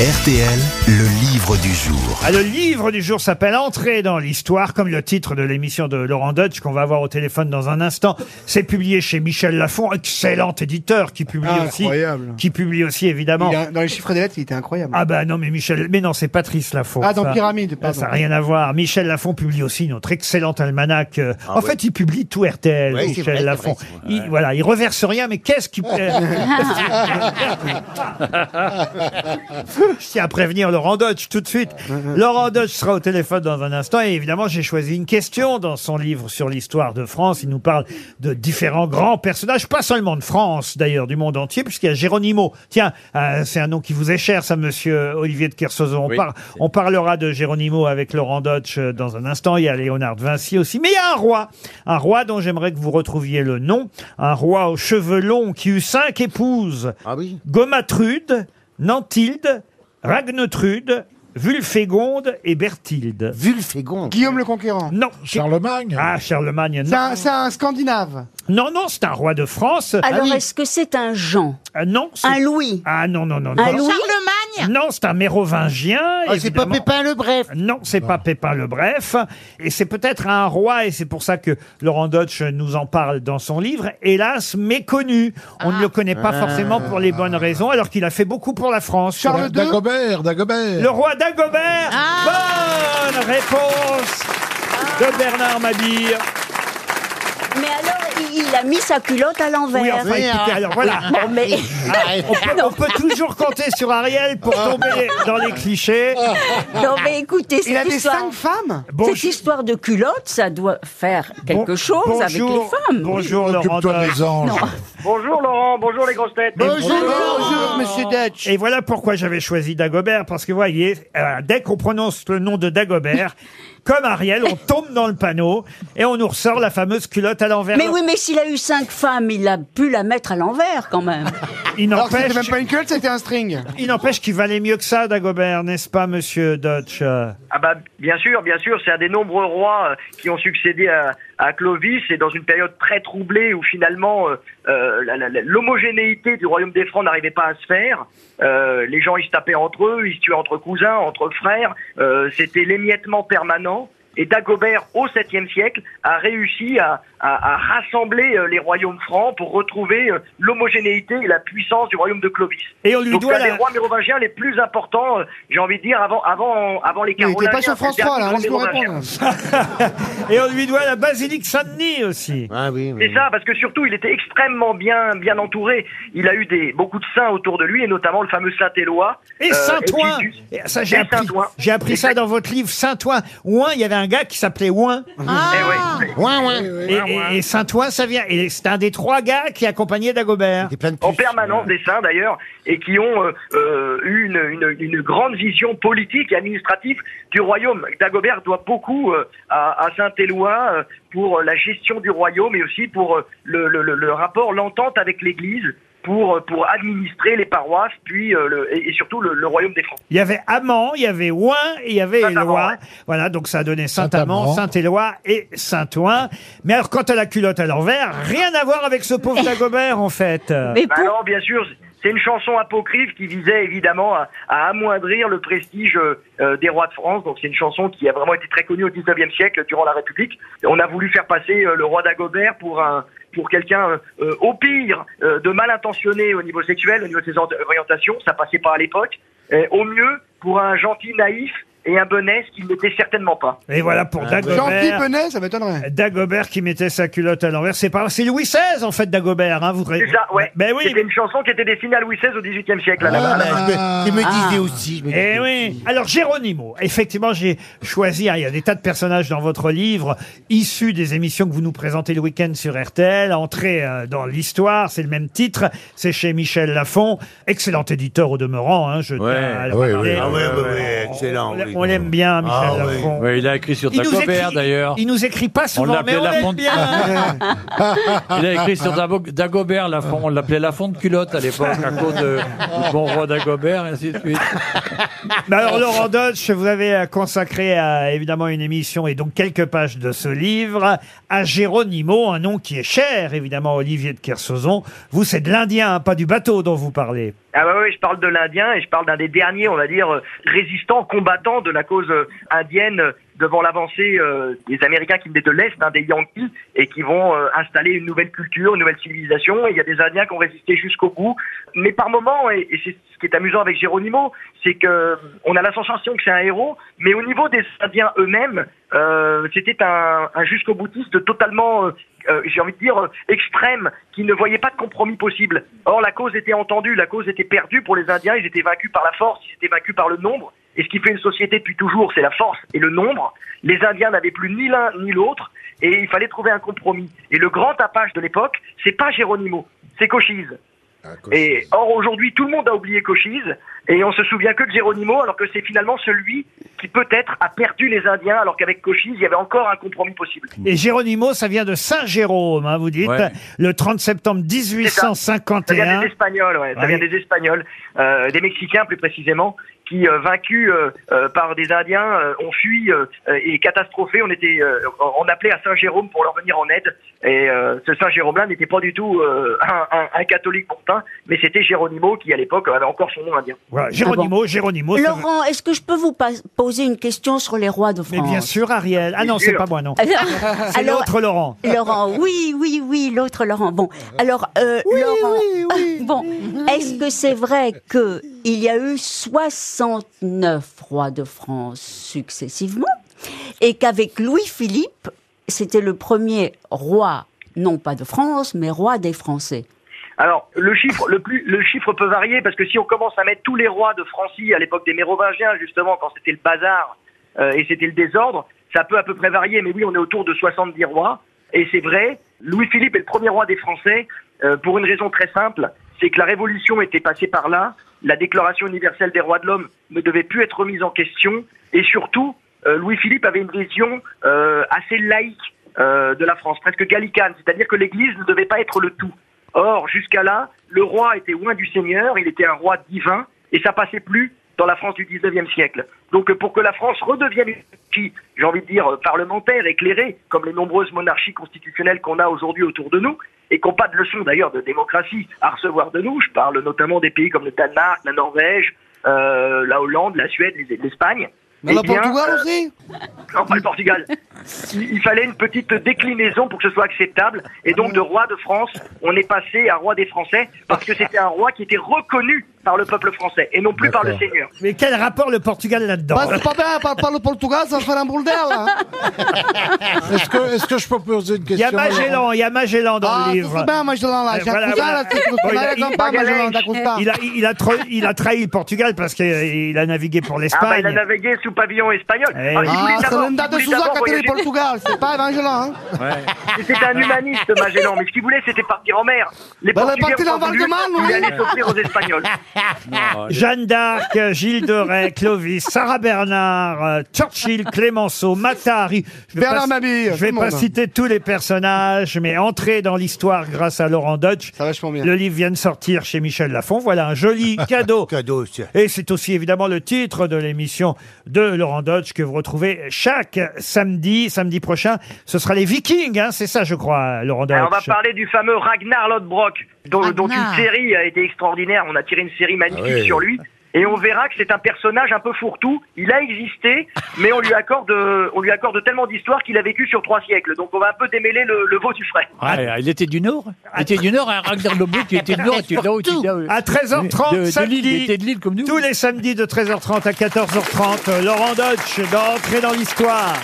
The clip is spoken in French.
RTL, le livre du jour. Ah, le livre du jour s'appelle Entrer dans l'histoire, comme le titre de l'émission de Laurent Dutch qu'on va avoir au téléphone dans un instant. C'est publié chez Michel Lafon, excellent éditeur qui publie Ah, aussi, incroyable. qui publie aussi évidemment. Il a- dans les chiffres des lettres, il était incroyable. Ah bah non mais Michel, mais non c'est Patrice Lafon. Ah, dans ça. Pyramide, Ah, pardon. Ça n'a rien à voir. Michel Lafon publie aussi notre excellent almanach. euh, en fait, il publie tout RTL, Michel vrai, Lafon. vrai, Il, voilà, il reverse rien, mais qu'est-ce qu'il... Je tiens à prévenir Laurent Dodge tout de suite. Laurent Dodge sera au téléphone dans un instant et évidemment j'ai choisi une question dans son livre sur l'histoire de France. Il nous parle de différents grands personnages, pas seulement de France d'ailleurs, du monde entier, puisqu'il y a Géronimo. Tiens, euh, c'est un nom qui vous est cher, ça, monsieur Olivier de Kersauzon. On, Oui, par- on parlera de Géronimo avec Laurent Dodge euh, dans un instant. Il y a Léonard de Vinci aussi. Mais il y a un roi, un roi dont j'aimerais que vous retrouviez le nom. Un roi aux cheveux longs qui eut cinq épouses. Ah oui Gomatrude, Nantilde, Ragnotrude, Vulfégonde et Berthilde. Vulfégonde. Guillaume le Conquérant. Non. Charlemagne Ah, Charlemagne, C'est non. un, c'est un Scandinave. Non, non, c'est un roi de France. Alors, oui. est-ce que c'est un Jean? Ah, non. c'est- Un Louis? Ah, non, non, non. non. Un Louis Non, c'est un mérovingien. Ah, c'est pas évidemment. Pépin le Bref. Non, c'est pas Pépin le Bref. Et c'est peut-être un roi, et c'est pour ça que Laurent Dodge nous en parle dans son livre, hélas méconnu. On ne le connaît pas forcément pour les bonnes raisons, alors qu'il a fait beaucoup pour la France. Charles II. Dagobert, Dagobert. Le roi Dagobert Bonne réponse de Bernard Mabille. Mais alors, il, a mis sa culotte à l'envers. Oui, enfin, écoutez, alors voilà. Bon, mais... On peut, on peut toujours compter sur Ariel pour tomber dans les clichés. non, mais écoutez, Il avait histoire... cinq femmes? Bonjour- Cette histoire de culotte, ça doit faire quelque Bon- chose bonjour, avec les femmes. Bonjour Laurent Occupe-toi Dodge. des anges. Bonjour Laurent, bonjour les grosses têtes. Bonjour, bonjour, monsieur Dutch. Et voilà pourquoi j'avais choisi Dagobert, parce que vous voyez, euh, dès qu'on prononce le nom de Dagobert, comme Ariel, on tombe dans le panneau et on nous ressort la fameuse culotte à l'envers. Mais oui, mais s'il a eu cinq femmes, il a pu la mettre à l'envers quand même. Il Alors que c'était n'empêche, même pas une culotte, c'était un string. il n'empêche qu'il valait mieux que ça, Dagobert, n'est-ce pas, monsieur Dutch Euh, Ah bah bien sûr, bien sûr, c'est un des nombreux rois euh, qui ont succédé à, à Clovis et dans une période très troublée où finalement euh, euh, la- la- la- l'homogénéité du royaume des Francs n'arrivait pas à se faire. Euh, les gens ils se tapaient entre eux, ils se tuaient entre cousins, entre frères. Euh, C'était l'émiettement permanent. Et Dagobert, au 7e siècle, a réussi à, à- à rassembler euh, les royaumes francs pour retrouver euh, l'homogénéité et la puissance du royaume de Clovis. Et on lui Donc doit la... rois mérovingiens les plus importants, euh, j'ai envie de dire, avant, avant, avant les Il était Caroliniens. pas sur France c'est le 3, là, mérovingien. répondre. Et on lui doit la basilique Saint-Denis aussi. Ah oui, oui. C'est ça, parce que surtout, il était extrêmement bien, bien entouré. Il a eu des, beaucoup de saints autour de lui, et notamment le fameux Saint-Éloi. Et euh, Saint-Ouen et. Et Ça, j'ai Et appris, Saint-Ouen. j'ai appris ça dans votre livre, Saint-Ouen. Ouin, il y avait un gars qui s'appelait Ouin. Eh ouais. Ouin, ouin. Et, et- et Saint-Ouen, ça vient. Et c'est un des trois gars qui accompagnait Dagobert. Des plein de En permanence des saints d'ailleurs, et qui ont euh, euh, eu une, une, une grande vision politique et administrative du royaume. Dagobert doit beaucoup euh, à, à Saint-Éloi euh, pour la gestion du royaume et aussi pour euh, le, le, le- le rapport, l'entente avec l'Église pour, euh, pour administrer les paroisses, puis euh, le, et, et surtout le, le royaume des Francs. Il y avait Amand, il y avait Ouin et il y avait Éloi. ouais. Voilà, donc ça a donné Saint-Amand. Saint-Éloi et Saint-Ouen. Mais alors, quant à la culotte à l'envers, rien à voir avec ce pauvre Dagobert, en fait. Mais Bah pour- alors, bien sûr, c'est une chanson apocryphe qui visait évidemment à, à amoindrir le prestige euh, euh, des rois de France. Donc c'est une chanson qui a vraiment été très connue au 19e siècle durant la République. On a voulu faire passer euh, le roi d'Agobert pour un pour quelqu'un euh, au pire euh, de mal intentionné au niveau sexuel, au niveau de ses or- orientations, ça passait pas à l'époque. Au mieux pour un gentil naïf et un bonnet, ce qu'il n'était certainement pas. Et voilà pour Jean-Philippe Dagobert. Benet, ça m'étonnerait. Dagobert qui mettait sa culotte à l'envers. C'est pas, c'est Louis XVI, en fait, Dagobert, hein, vous C'est ça, ouais. Ben oui. C'était une chanson qui était destinée à Louis XVI au 18e siècle. à la Ah, bah, je me, Ah. disais aussi. Je me disais Eh oui. aussi. Alors Géronimo, effectivement, j'ai choisi. hein, il y a des tas de personnages dans votre livre issus des émissions que vous nous présentez le week-end sur RTL. Entrée euh, dans l'histoire, c'est le même titre. C'est chez Michel Lafon, excellent éditeur au demeurant. Hein, je tiens Ouais. à le Ah oui, rappeler. oui. Ah ouais, ouais, ouais, excellent. Oui. On l'aime bien, Michel Ah ouais. Lafon. Ouais, il a écrit sur nous écrit- d'ailleurs. Il nous écrit pas souvent, mais l'appelait on la l'aime bien. Il a écrit sur Dago- Dagobert, la fond- on l'appelait la fonte culotte à l'époque, à cause de, du bon roi Dagobert, et ainsi de suite. Mais alors Laurent Dodge, vous avez euh, consacré à, évidemment une émission et donc quelques pages de ce livre à Géronimo, un nom qui est cher évidemment à Olivier de Kersauzon. Vous, c'est de l'Indien, hein, pas du bateau dont vous parlez. Ah ouais, ouais, je parle de l'Indien et je parle d'un des derniers, on va dire, euh, résistants, combattants de la cause euh, indienne devant l'avancée euh, des Américains qui venaient de l'Est, hein, des Yankees, et qui vont euh, installer une nouvelle culture, une nouvelle civilisation. Et il y a des Indiens qui ont résisté jusqu'au bout. Mais par moments, et, c'est ce qui est amusant avec Geronimo, c'est que on a la sensation que c'est un héros, mais au niveau des Indiens eux-mêmes, c'était un, un jusqu'au boutiste totalement, j'ai envie de dire, extrême, qui ne voyait pas de compromis possible. Or, la cause était entendue, la cause était perdue pour les Indiens, ils étaient vaincus par la force, ils étaient vaincus par le nombre. Et ce qui fait une société depuis toujours, c'est la force et le nombre. Les Indiens n'avaient plus ni l'un ni l'autre, et il fallait trouver un compromis. Et le grand tapage de l'époque, c'est pas Geronimo, c'est Cochise. Et or aujourd'hui, tout le monde a oublié Cochise et on se souvient que de Geronimo, alors que c'est finalement celui qui peut-être a perdu les Indiens, alors qu'avec Cochise, il y avait encore un compromis possible. Et Géronimo, ça vient de Saint-Jérôme, hein, vous dites, Ouais. le 30 septembre Ça vient 1851. des Espagnols, ouais. Ça Ouais. vient des Espagnols, euh, des Mexicains plus précisément, qui euh, vaincus euh, euh, par des Indiens euh, ont fui et catastrophés. On était, euh, on appelait à Saint-Jérôme pour leur venir en aide. Et euh, ce Saint-Jérôme-là n'était pas du tout euh, un, un- un catholique mais c'était Géronimo qui à l'époque avait encore son nom indien. Voilà, Géronimo, Géronimo. veut- Laurent, est-ce que je peux vous poser une question sur les rois de France Mais bien sûr, Ariel. Ah non, c'est pas moi, non. C'est l'autre Laurent. Laurent, oui, oui, oui, l'autre Laurent. Bon, alors, euh, Laurent, bon, est-ce que c'est vrai que il y a eu 69 rois de France successivement et qu'avec Louis-Philippe, c'était le premier roi, non pas de France, mais roi des Français? Alors, le chiffre, peut varier parce que si on commence à mettre tous les rois de Francie à l'époque des Mérovingiens, justement, quand c'était le bazar euh, et c'était le désordre, ça peut à peu près varier. Mais oui, on est autour de 70 rois. Et c'est vrai, Louis-Philippe est le premier roi des Français euh, pour une raison très simple, c'est que la Révolution était passée par là, la Déclaration universelle des droits de l'homme ne devait plus être remise en question, et surtout, euh, Louis-Philippe avait une vision euh, assez laïque euh, de la France, presque gallicane, c'est-à-dire que l'Église ne devait pas être le tout. Or, jusqu'à là, le roi était loin du Seigneur, il était un roi divin, et ça passait plus dans la France du 19e siècle. Donc, pour que la France redevienne une monarchie, j'ai envie de dire, euh, parlementaire, éclairée, comme les nombreuses monarchies constitutionnelles qu'on a aujourd'hui autour de nous, et qui n'ont pas de leçon d'ailleurs de démocratie à recevoir de nous, je parle notamment des pays comme le Danemark, la Norvège, euh, la Hollande, la Suède, les- l'Espagne. Mais Eh le bien, Portugal euh, aussi non, pas le Portugal. Il, il fallait une petite déclinaison pour que ce soit acceptable. Et donc, de roi de France, on est passé à roi des Français parce que c'était un roi qui était reconnu par le peuple français et non plus par le Seigneur. Mais quel rapport le Portugal là-dedans Bah, c'est pas bien, parle pas le Portugal, ça faire un bordel, là. Est-ce que, est-ce que je peux poser une Il y a question Magellan, il y a Magellan dans Ah, le livre. c'est bien, Magellan, là. J'ai voilà, accusé, voilà. là, c'est Bon, il a- il- pas Magellan, t'accuses pas. Il a, il, a tra- il a trahi le Portugal parce qu'il a navigué pour Ah bah, l'Espagne. il a navigué sous pavillon espagnol. Eh il voulait Ah, c'est d'abord- l'Enda il de voulait Souza d'abord qui a tiré le voyager- Portugal, c'est pas Magellan, hein. C'était un humaniste, Magellan. Mais ce qu'il voulait, c'était partir en mer. Les Bah, est Portugais parti ont dans Val-de-Marne, il oui. allait s'offrir aux Espagnols. Jeanne d'Arc, Gilles de Rais, Clovis, Sarah Bernard, euh, Churchill, Clémenceau, Matari. Je vais Bernard pas, Mabille, je vais le pas monde. citer tous les personnages, mais entrer dans l'histoire grâce à Laurent Dodge. Ça va vachement bien. Le livre vient de sortir chez Michel Lafon. Voilà un joli cadeau. Cadeau, c'est- Et c'est aussi évidemment le titre de l'émission de Laurent Dodge que vous retrouvez chaque samedi. Samedi prochain, ce sera les Vikings, hein, c'est ça je crois, Laurent Dodge. Alors, on va parler du fameux Ragnar Lodbrok, dont, dont une série a été extraordinaire. On a tiré une série magnifique Ah sur lui. Et on verra que c'est un personnage un peu fourre-tout. Il a existé, mais on lui accorde, on lui accorde tellement d'histoires qu'il a vécu sur trois siècles. Donc on va un peu démêler le, le veau du frais. Ah, il était du Nord Il était du Nord, un il était du Nord, il était. À 13h30 De- de samedi. Lille, il était de Lille comme nous. Tous les samedis de 13h30 à 14h30, Laurent Dodge d'entrer dans l'histoire.